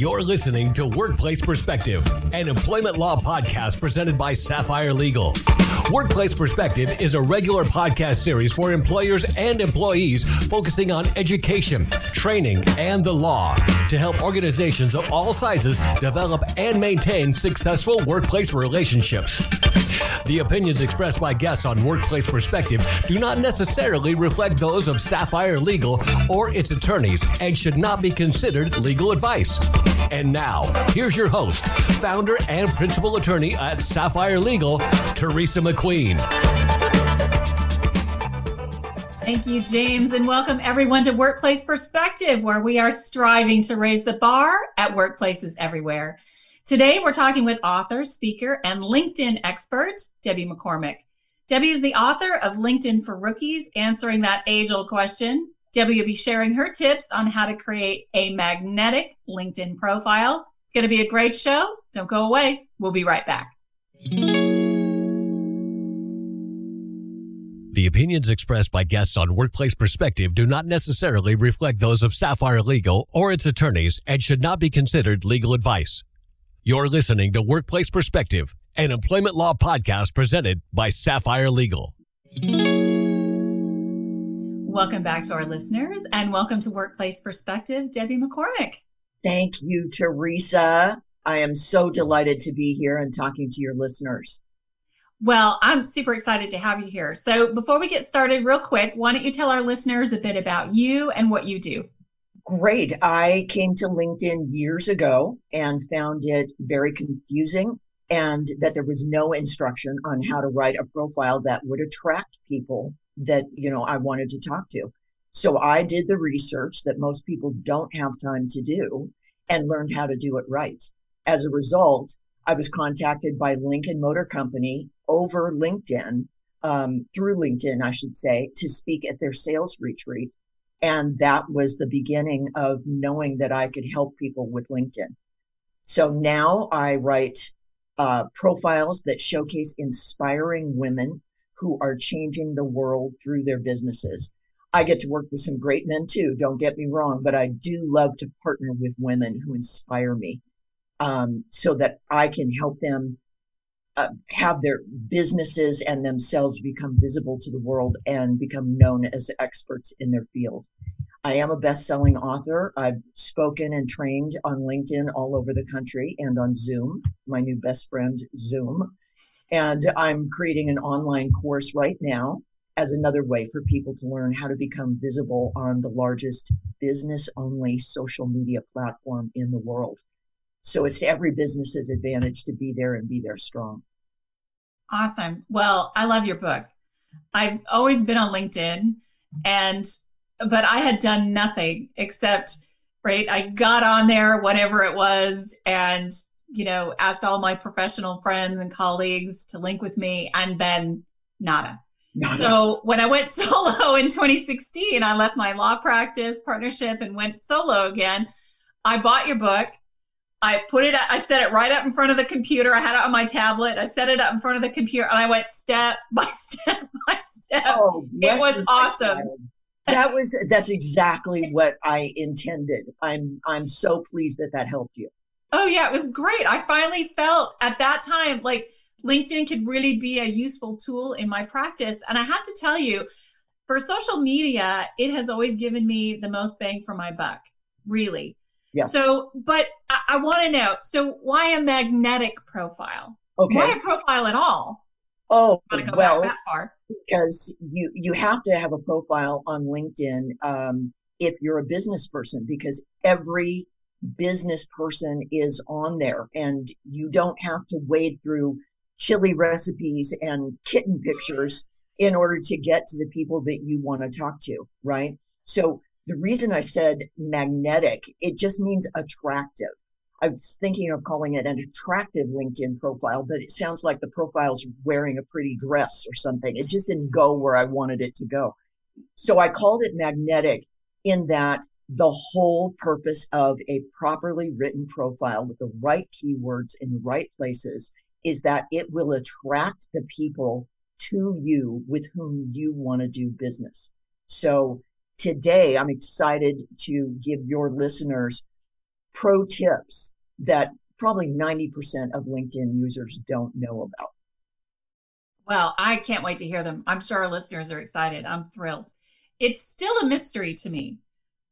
You're listening to Workplace Perspective, an employment law podcast presented by Sapphire Legal. Workplace Perspective is a regular podcast series for employers and employees focusing on education, training, and the law to help organizations of all sizes develop and maintain successful workplace relationships. The opinions expressed by guests on Workplace Perspective do not necessarily reflect those of Sapphire Legal or its attorneys and should not be considered legal advice. And now, here's your host, founder and principal attorney at Sapphire Legal, Teresa McQueen. Thank you, James, and welcome everyone to Workplace Perspective, where we are striving to raise the bar at workplaces everywhere. Today, we're talking with author, speaker, and LinkedIn expert, Debbie McCormick. Debbie is the author of LinkedIn for Rookies, answering that age old question. Debbie will be sharing her tips on how to create a magnetic LinkedIn profile. It's going to be a great show. Don't go away. We'll be right back. The opinions expressed by guests on Workplace Perspective do not necessarily reflect those of Sapphire Legal or its attorneys and should not be considered legal advice. You're listening to Workplace Perspective, an employment law podcast presented by Sapphire Legal. Welcome back to our listeners and welcome to Workplace Perspective, Debbie McCormick. Thank you, Teresa. I am so delighted to be here and talking to your listeners. Well, I'm super excited to have you here. So, before we get started, real quick, why don't you tell our listeners a bit about you and what you do? Great. I came to LinkedIn years ago and found it very confusing and that there was no instruction on how to write a profile that would attract people that, you know, I wanted to talk to. So I did the research that most people don't have time to do and learned how to do it right. As a result, I was contacted by Lincoln Motor Company over LinkedIn, um, through LinkedIn, I should say, to speak at their sales retreat. And that was the beginning of knowing that I could help people with LinkedIn. So now I write uh, profiles that showcase inspiring women who are changing the world through their businesses. I get to work with some great men too, don't get me wrong, but I do love to partner with women who inspire me um, so that I can help them uh, have their businesses and themselves become visible to the world and become known as experts in their field. I am a best selling author. I've spoken and trained on LinkedIn all over the country and on Zoom, my new best friend, Zoom. And I'm creating an online course right now as another way for people to learn how to become visible on the largest business only social media platform in the world. So it's to every business's advantage to be there and be there strong. Awesome. Well, I love your book. I've always been on LinkedIn and but I had done nothing except right I got on there whatever it was and you know asked all my professional friends and colleagues to link with me and then nada. nada. So when I went solo in 2016 I left my law practice partnership and went solo again. I bought your book I put it, I set it right up in front of the computer. I had it on my tablet. I set it up in front of the computer and I went step by step by step. Oh, it was awesome. That was, that's exactly what I intended. I'm, I'm so pleased that that helped you. Oh, yeah, it was great. I finally felt at that time like LinkedIn could really be a useful tool in my practice. And I have to tell you, for social media, it has always given me the most bang for my buck, really. Yeah. So, but I, I want to know. So, why a magnetic profile? Okay. Why a profile at all? Oh, well, because you you have to have a profile on LinkedIn um, if you're a business person, because every business person is on there, and you don't have to wade through chili recipes and kitten pictures in order to get to the people that you want to talk to, right? So the reason I said magnetic, it just means attractive. I was thinking of calling it an attractive LinkedIn profile, but it sounds like the profile's wearing a pretty dress or something. It just didn't go where I wanted it to go. So I called it magnetic in that the whole purpose of a properly written profile with the right keywords in the right places is that it will attract the people to you with whom you want to do business. So today I'm excited to give your listeners pro tips that probably 90% of LinkedIn users don't know about. Well, I can't wait to hear them. I'm sure our listeners are excited. I'm thrilled. It's still a mystery to me.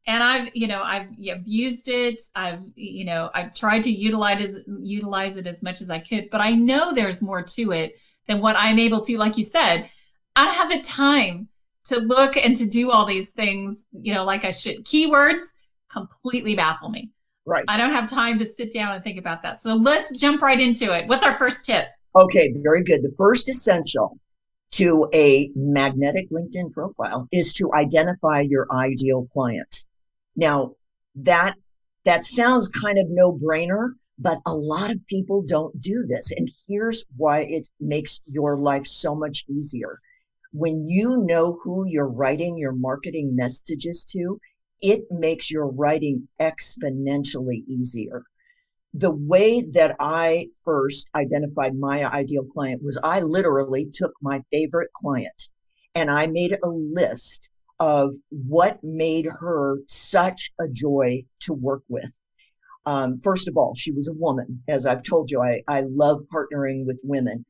And I've, you know, I've, I've used it. I've, you know, I've tried to utilize utilize it as much as I could, but I know there's more to it than what I'm able to. Like you said, I don't have the time to look and to do all these things, you know, like I should. Keywords completely baffle me. Right. I don't have time to sit down and think about that. So let's jump right into it. What's our first tip? Okay, very good. The first essential to a magnetic LinkedIn profile is to identify your ideal client. Now, that that sounds kind of no-brainer, but a lot of people don't do this. And here's why it makes your life so much easier. When you know who you're writing your marketing messages to, it makes your writing exponentially easier. The way that I first identified my ideal client was I literally took my favorite client and I made a list of what made her such a joy to work with. Um, first of all, she was a woman. As I've told you, I, I love partnering with women.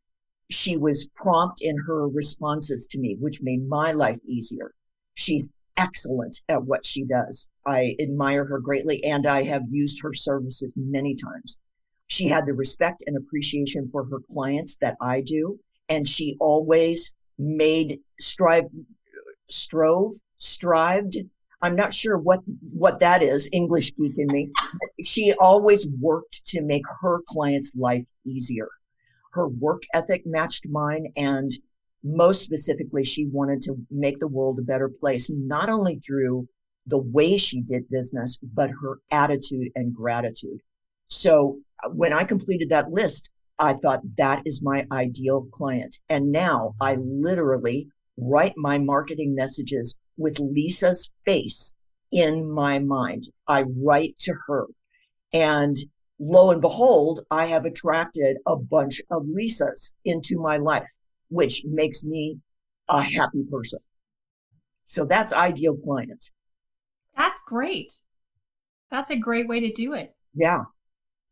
She was prompt in her responses to me, which made my life easier. She's excellent at what she does. I admire her greatly and I have used her services many times. She had the respect and appreciation for her clients that I do. And she always made strive, strove, strived. I'm not sure what, what that is, English geek in me. She always worked to make her client's life easier. Her work ethic matched mine and most specifically, she wanted to make the world a better place, not only through the way she did business, but her attitude and gratitude. So uh, when I completed that list, I thought that is my ideal client. And now I literally write my marketing messages with Lisa's face in my mind. I write to her. And lo and behold, I have attracted a bunch of Lisas into my life which makes me a happy person. So that's ideal client. That's great. That's a great way to do it. Yeah.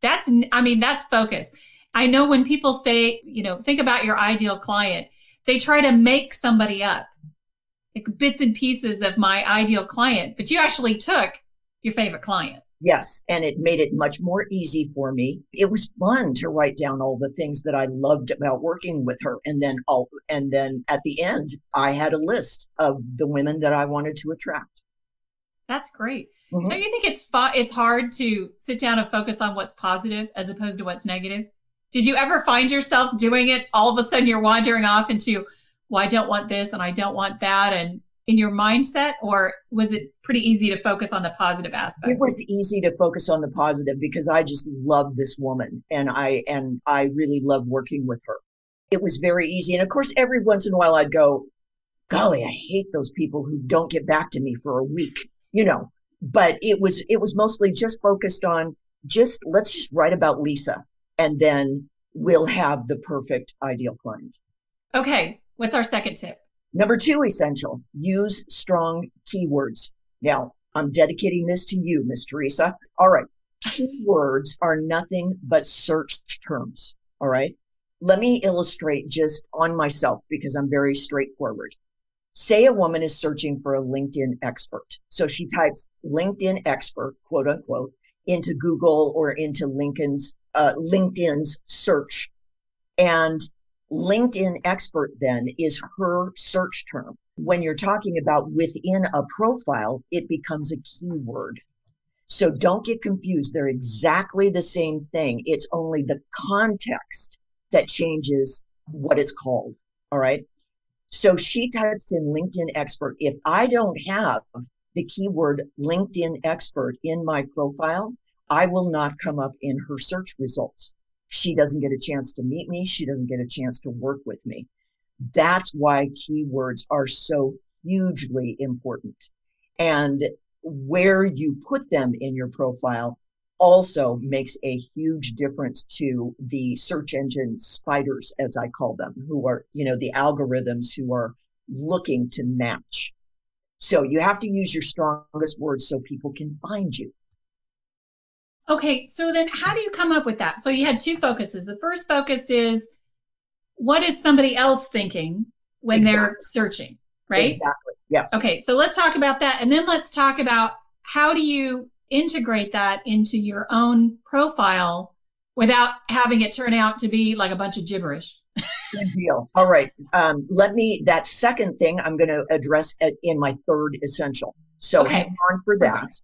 That's, I mean, that's focus. I know when people say, you know, think about your ideal client, they try to make somebody up, like bits and pieces of my ideal client, but you actually took your favorite client. Yes, and it made it much more easy for me. It was fun to write down all the things that I loved about working with her and then all and then at the end I had a list of the women that I wanted to attract. That's great. Mm-hmm. Don't you think it's fu- it's hard to sit down and focus on what's positive as opposed to what's negative? Did you ever find yourself doing it? All of a sudden you're wandering off into well I don't want this and I don't want that and in your mindset or was it pretty easy to focus on the positive aspects? It was easy to focus on the positive because i just love this woman and i and i really love working with her. It was very easy and of course every once in a while i'd go golly i hate those people who don't get back to me for a week you know? But it was it was mostly just focused on just let's just write about lisa and then we'll have the perfect ideal client okay what's our second tip Number two essential, use strong keywords. Now, I'm dedicating this to you, Miss Teresa. All right. Keywords are nothing but search terms. All right. Let me illustrate just on myself because I'm very straightforward. Say a woman is searching for a LinkedIn expert. So she types LinkedIn expert, quote unquote, into Google or into Lincoln's, uh, LinkedIn's search. And LinkedIn expert then is her search term. When you're talking about within a profile, it becomes a keyword. So don't get confused. They're exactly the same thing. It's only the context that changes what it's called. All right. So she types in LinkedIn expert. If I don't have the keyword LinkedIn expert in my profile, I will not come up in her search results she doesn't get a chance to meet me. She doesn't get a chance to work with me. That's why keywords are so hugely important. And where you put them in your profile also makes a huge difference to the search engine spiders, as I call them, who are, you know, the algorithms who are looking to match. So you have to use your strongest words so people can find you. Okay, so then how do you come up with that? So you had two focuses. The first focus is what is somebody else thinking when exactly. they're searching, right? Exactly. Yes. Okay, so let's talk about that. And then let's talk about how do you integrate that into your own profile without having it turn out to be like a bunch of gibberish. Good deal. All right. Um, let me, that second thing I'm going to address at, in my third essential. So okay. hang on for that. Perfect.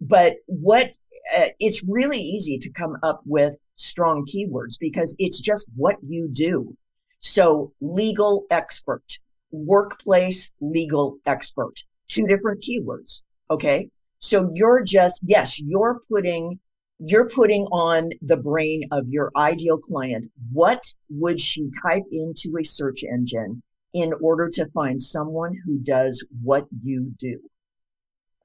But what, uh, it's really easy to come up with strong keywords because it's just what you do. So legal expert, workplace legal expert, two different keywords. Okay. So you're just, yes, you're putting, you're putting on the brain of your ideal client. What would she type into a search engine in order to find someone who does what you do?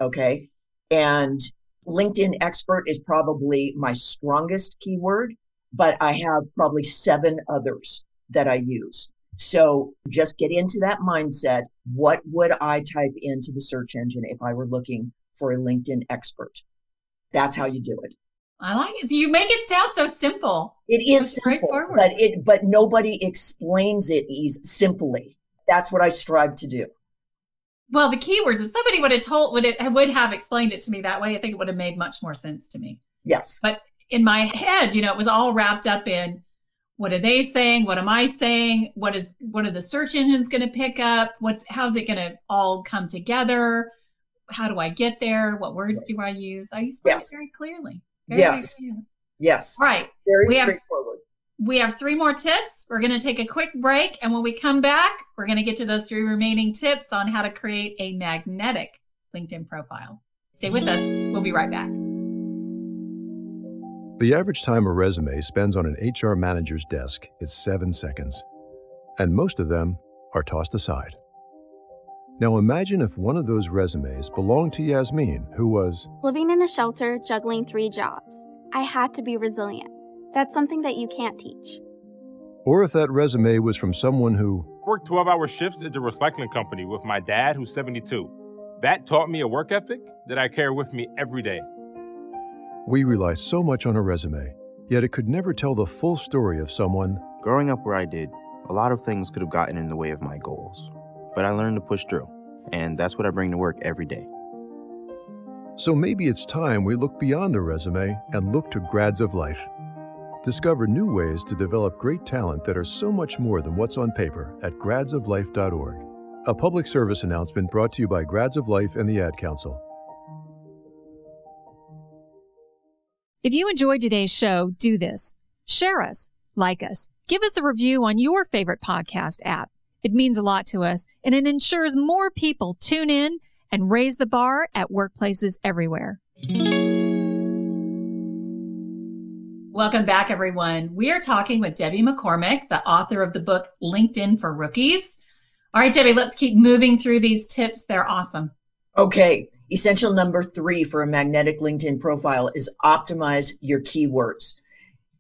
Okay. And LinkedIn expert is probably my strongest keyword, but I have probably seven others that I use. So just get into that mindset. What would I type into the search engine if I were looking for a LinkedIn expert. That's how you do it. I like it. You make it sound so simple. It is so simple, but it but nobody explains it easy, simply. That's what I strive to do. Well, the keywords. If somebody would have told would it would have explained it to me that way, I think it would have made much more sense to me. Yes. But in my head, you know, it was all wrapped up in what are they saying? What am I saying? What is what are the search engines going to pick up? What's how's it going to all come together? how do I get there? What words do I use? I use yes. very clearly. Very, yes. Very. Yes. All right. Very we straightforward. Have, we have three more tips. We're going to take a quick break. And when we come back, we're going to get to those three remaining tips on how to create a magnetic LinkedIn profile. Stay with us. We'll be right back. The average time a resume spends on an HR manager's desk is seven seconds, and most of them are tossed aside. Now imagine if one of those resumes belonged to Yasmin, who was living in a shelter, juggling three jobs. I had to be resilient. That's something that you can't teach. Or if that resume was from someone who worked 12 hour shifts at the recycling company with my dad, who's 72. That taught me a work ethic that I carry with me every day. We rely so much on a resume, yet it could never tell the full story of someone. Growing up where I did, a lot of things could have gotten in the way of my goals but I learned to push through, and that's what I bring to work every day. So maybe it's time we look beyond the resume and look to grads of life. Discover new ways to develop great talent that are so much more than what's on paper at gradsoflife.org. A public service announcement brought to you by Grads of Life and the Ad Council. If you enjoyed today's show, do this. Share us, like us, give us a review on your favorite podcast app. It means a lot to us, and it ensures more people tune in and raise the bar at workplaces everywhere. Welcome back, everyone. We are talking with Debbie McCormick, the author of the book LinkedIn for Rookies. All right, Debbie, let's keep moving through these tips. They're awesome. Okay. Essential number three for a magnetic LinkedIn profile is optimize your keywords.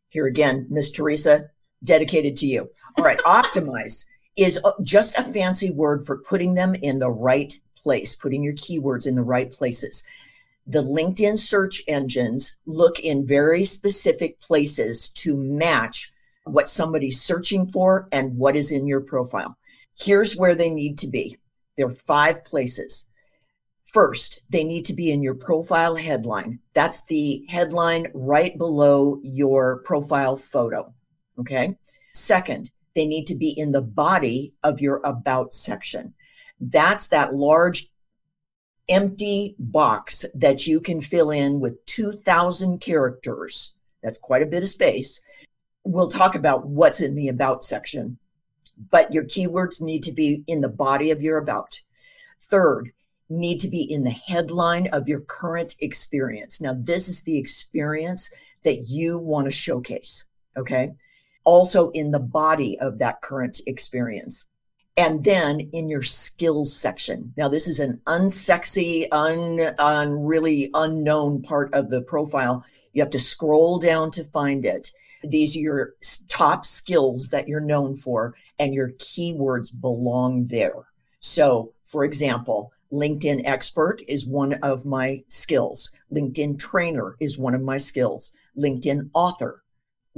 Here again, Miss Teresa, dedicated to you. All right, optimize is uh, just a fancy word for putting them in the right place, putting your keywords in the right places. The LinkedIn search engines look in very specific places to match what somebody's searching for and what is in your profile. Here's where they need to be. There are five places. First, they need to be in your profile headline. That's the headline right below your profile photo. Okay. Second, they need to be in the body of your about section. That's that large empty box that you can fill in with 2,000 characters. That's quite a bit of space. We'll talk about what's in the about section, but your keywords need to be in the body of your about. Third, need to be in the headline of your current experience. Now, this is the experience that you want to showcase. Okay also in the body of that current experience. And then in your skills section. Now, this is an unsexy, un, un really unknown part of the profile. You have to scroll down to find it. These are your top skills that you're known for, and your keywords belong there. So, for example, LinkedIn expert is one of my skills. LinkedIn trainer is one of my skills. LinkedIn author,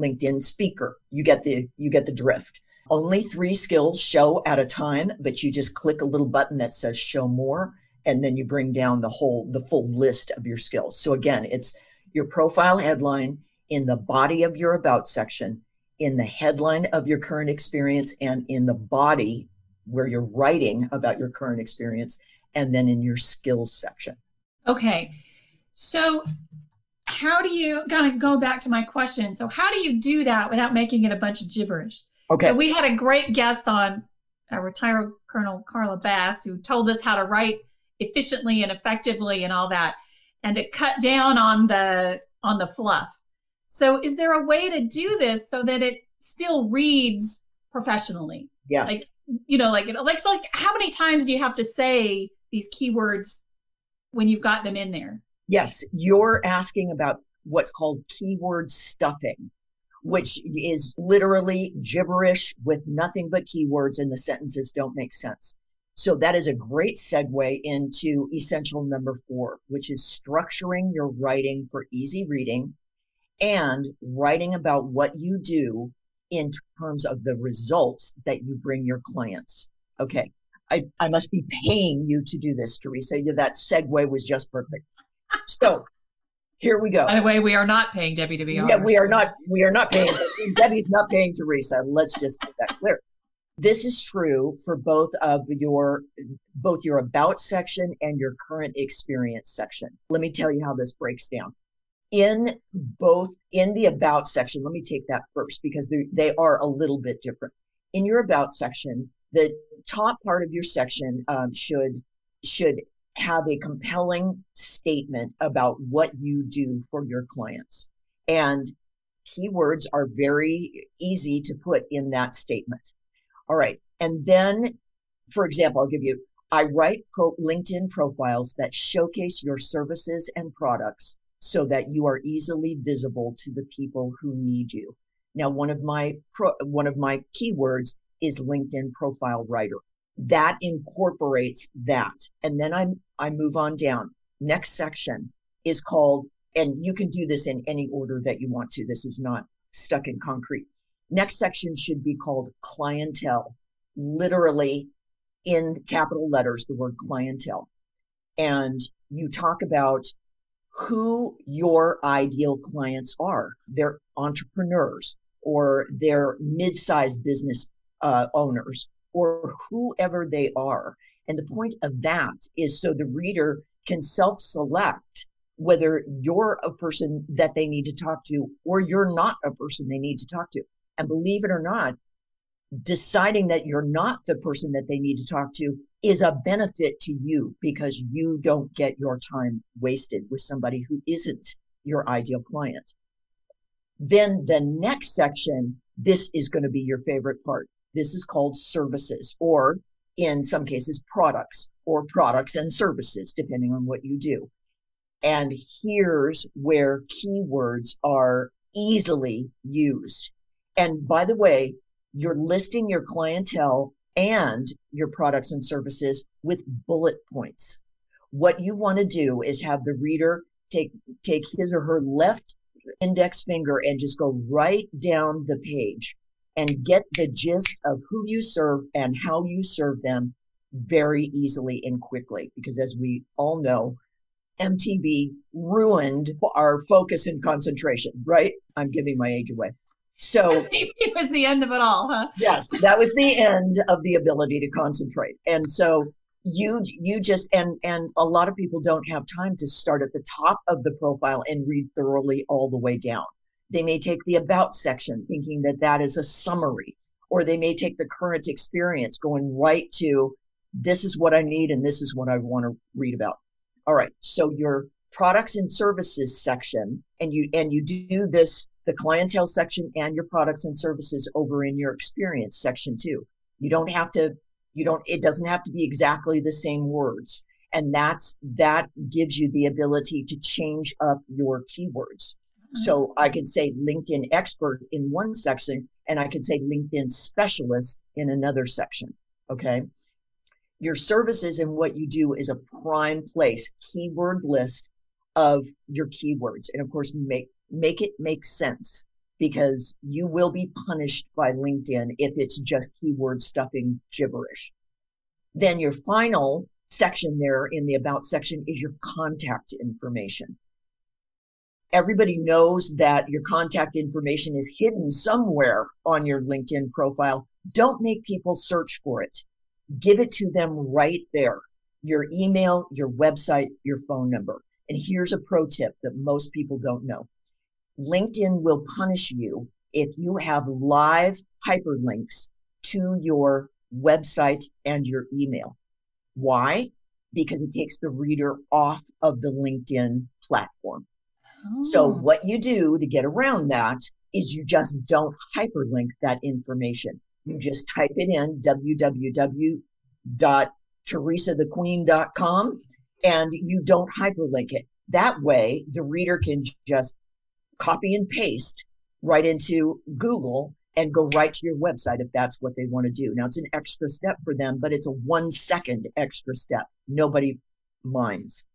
LinkedIn speaker. You get the you get the drift. Only 3 skills show at a time, but you just click a little button that says show more and then you bring down the whole the full list of your skills. So again, it's your profile headline in the body of your about section, in the headline of your current experience and in the body where you're writing about your current experience and then in your skills section. Okay. So, how do you kind of go back to my question? So, how do you do that without making it a bunch of gibberish? Okay. So we had a great guest on, a retired Colonel Carla Bass, who told us how to write efficiently and effectively and all that, and to cut down on the on the fluff. So, is there a way to do this so that it still reads professionally? Yes. Like you know, like like so, like how many times do you have to say these keywords when you've got them in there? Yes, you're asking about what's called keyword stuffing, which is literally gibberish with nothing but keywords and the sentences don't make sense. So that is a great segue into essential number four, which is structuring your writing for easy reading and writing about what you do in terms of the results that you bring your clients. Okay. I, I must be paying you to do this, Teresa. That segue was just perfect. So here we go. By the way, we are not paying Debbie to be on. Yeah, we are not. We are not paying. Debbie's not paying Teresa. Let's just get that clear. This is true for both of your both your about section and your current experience section. Let me tell you how this breaks down. In both in the about section, let me take that first because they are a little bit different. In your about section, the top part of your section um, should should have a compelling statement about what you do for your clients. And keywords are very easy to put in that statement. All right. And then for example i'll give you i write pro, linkedin profiles that showcase your services and products so that you are easily visible to the people who need you. Now one of my pro, one of my keywords is LinkedIn profile writer. That incorporates that. And then I, I move on down. Next section is called, and you can do this in any order that you want to. This is not stuck in concrete. Next section should be called clientele, literally in capital letters, the word clientele. And you talk about who your ideal clients are. They're entrepreneurs or they're mid-sized business uh, owners or whoever they are. And the point of that is so the reader can self select whether you're a person that they need to talk to or you're not a person they need to talk to. And believe it or not, deciding that you're not the person that they need to talk to is a benefit to you because you don't get your time wasted with somebody who isn't your ideal client. Then the next section, this is going to be your favorite part. This is called services, or in some cases, products or products and services, depending on what you do. And here's where keywords are easily used. And by the way, you're listing your clientele and your products and services with bullet points. What you want to do is have the reader take, take his or her left index finger and just go right down the page and get the gist of who you serve and how you serve them very easily and quickly. Because as we all know, MTV ruined our focus and concentration, right? I'm giving my age away. So it was the end of it all, huh? Yes, that was the end of the ability to concentrate. And so you you just and and a lot of people don't have time to start at the top of the profile and read thoroughly all the way down. They may take the about section thinking that that is a summary, or they may take the current experience going right to this is what I need and this is what I want to read about. All right. So your products and services section and you and you do this the clientele section and your products and services over in your experience section too. You don't have to you don't it doesn't have to be exactly the same words and that's that gives you the ability to change up your keywords so uh-huh. I could say LinkedIn expert in one section and I could say LinkedIn specialist in another section. Okay. your services and what you do is a prime place, keyword list of your keywords. And of course, make, make it make sense because you will be punished by LinkedIn if it's just keyword stuffing gibberish. Then your final section there in the about section is your contact information. Everybody knows that your contact information is hidden somewhere on your LinkedIn profile. Don't make people search for it. Give it to them right there. Your email, your website, your phone number. And here's a pro tip that most people don't know. LinkedIn will punish you if you have live hyperlinks to your website and your email. Why? Because it takes the reader off of the LinkedIn platform. Oh. So what you do to get around that is you just don't hyperlink that information. You just type it in www.teresathequeen.com and you don't hyperlink it. That way the reader can just copy and paste right into Google and go right to your website if that's what they want to do. Now it's an extra step for them, but it's a one second extra step. Nobody minds.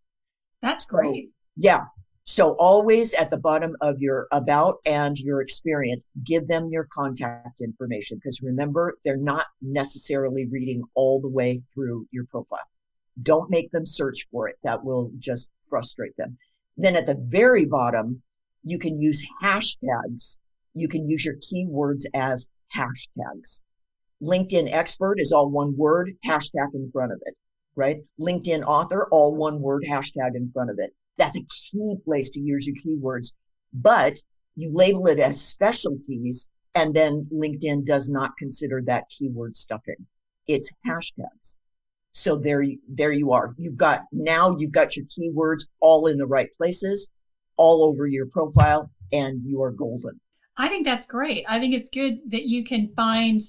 That's great. So, yeah. So always at the bottom of your about and your experience, give them your contact information because remember, they're not necessarily reading all the way through your profile. Don't make them search for it. That will just frustrate them. Then at the very bottom, you can use hashtags. You can use your keywords as hashtags. LinkedIn expert is all one word, hashtag in front of it, right? LinkedIn author, all one word, hashtag in front of it. That's a key place to use your keywords, but you label it as specialties and then LinkedIn does not consider that keyword stuffing. It's hashtags. So there, there you are. You've got now you've got your keywords all in the right places all over your profile and you are golden. I think that's great. I think it's good that you can find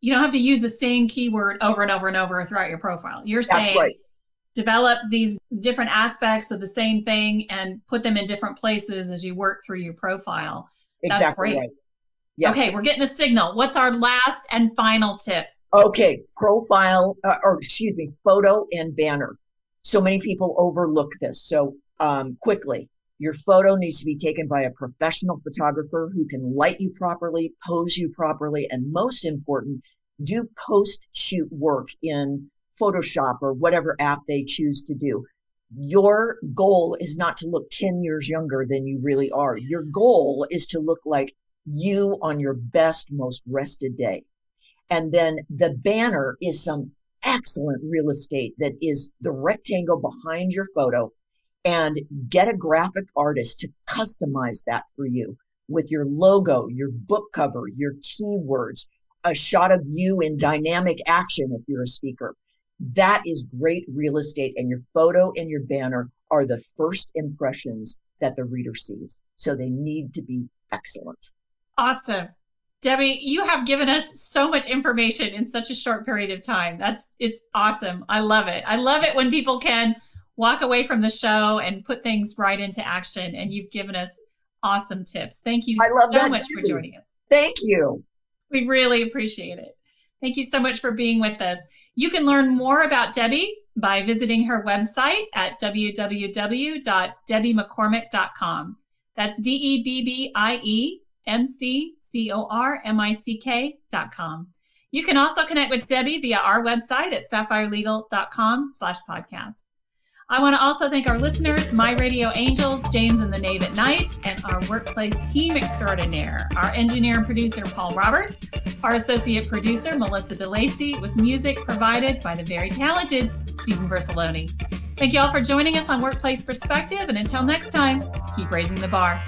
you don't have to use the same keyword over and over and over throughout your profile. You're saying right. Develop these different aspects of the same thing and put them in different places as you work through your profile. That's exactly great. Right. Yes. Okay, we're getting a signal. What's our last and final tip? Okay, profile uh, or excuse me, photo and banner. So many people overlook this. So um, quickly, your photo needs to be taken by a professional photographer who can light you properly, pose you properly, and most important, do post shoot work in Photoshop or whatever app they choose to do. Your goal is not to look 10 years younger than you really are. Your goal is to look like you on your best, most rested day. And then the banner is some excellent real estate that is the rectangle behind your photo and get a graphic artist to customize that for you with your logo, your book cover, your keywords, a shot of you in dynamic action if you're a speaker. That is great real estate and your photo and your banner are the first impressions that the reader sees. So they need to be excellent. Awesome. Debbie, you have given us so much information in such a short period of time. That's it's awesome. I love it. I love it when people can walk away from the show and put things right into action. And you've given us awesome tips. Thank you so much too. for joining us. Thank you. We really appreciate it. Thank you so much for being with us. You can learn more about Debbie by visiting her website at www.debbiemccormick.com. That's D E B B I E M C C O R M I C K.com. You can also connect with Debbie via our website at sapphirelegal.com slash podcast. I want to also thank our listeners, My Radio Angels, James and the Knave at Night, and our workplace team extraordinaire, our engineer and producer, Paul Roberts, our associate producer, Melissa DeLacy, with music provided by the very talented Stephen Versaloni. Thank you all for joining us on Workplace Perspective, and until next time, keep raising the bar.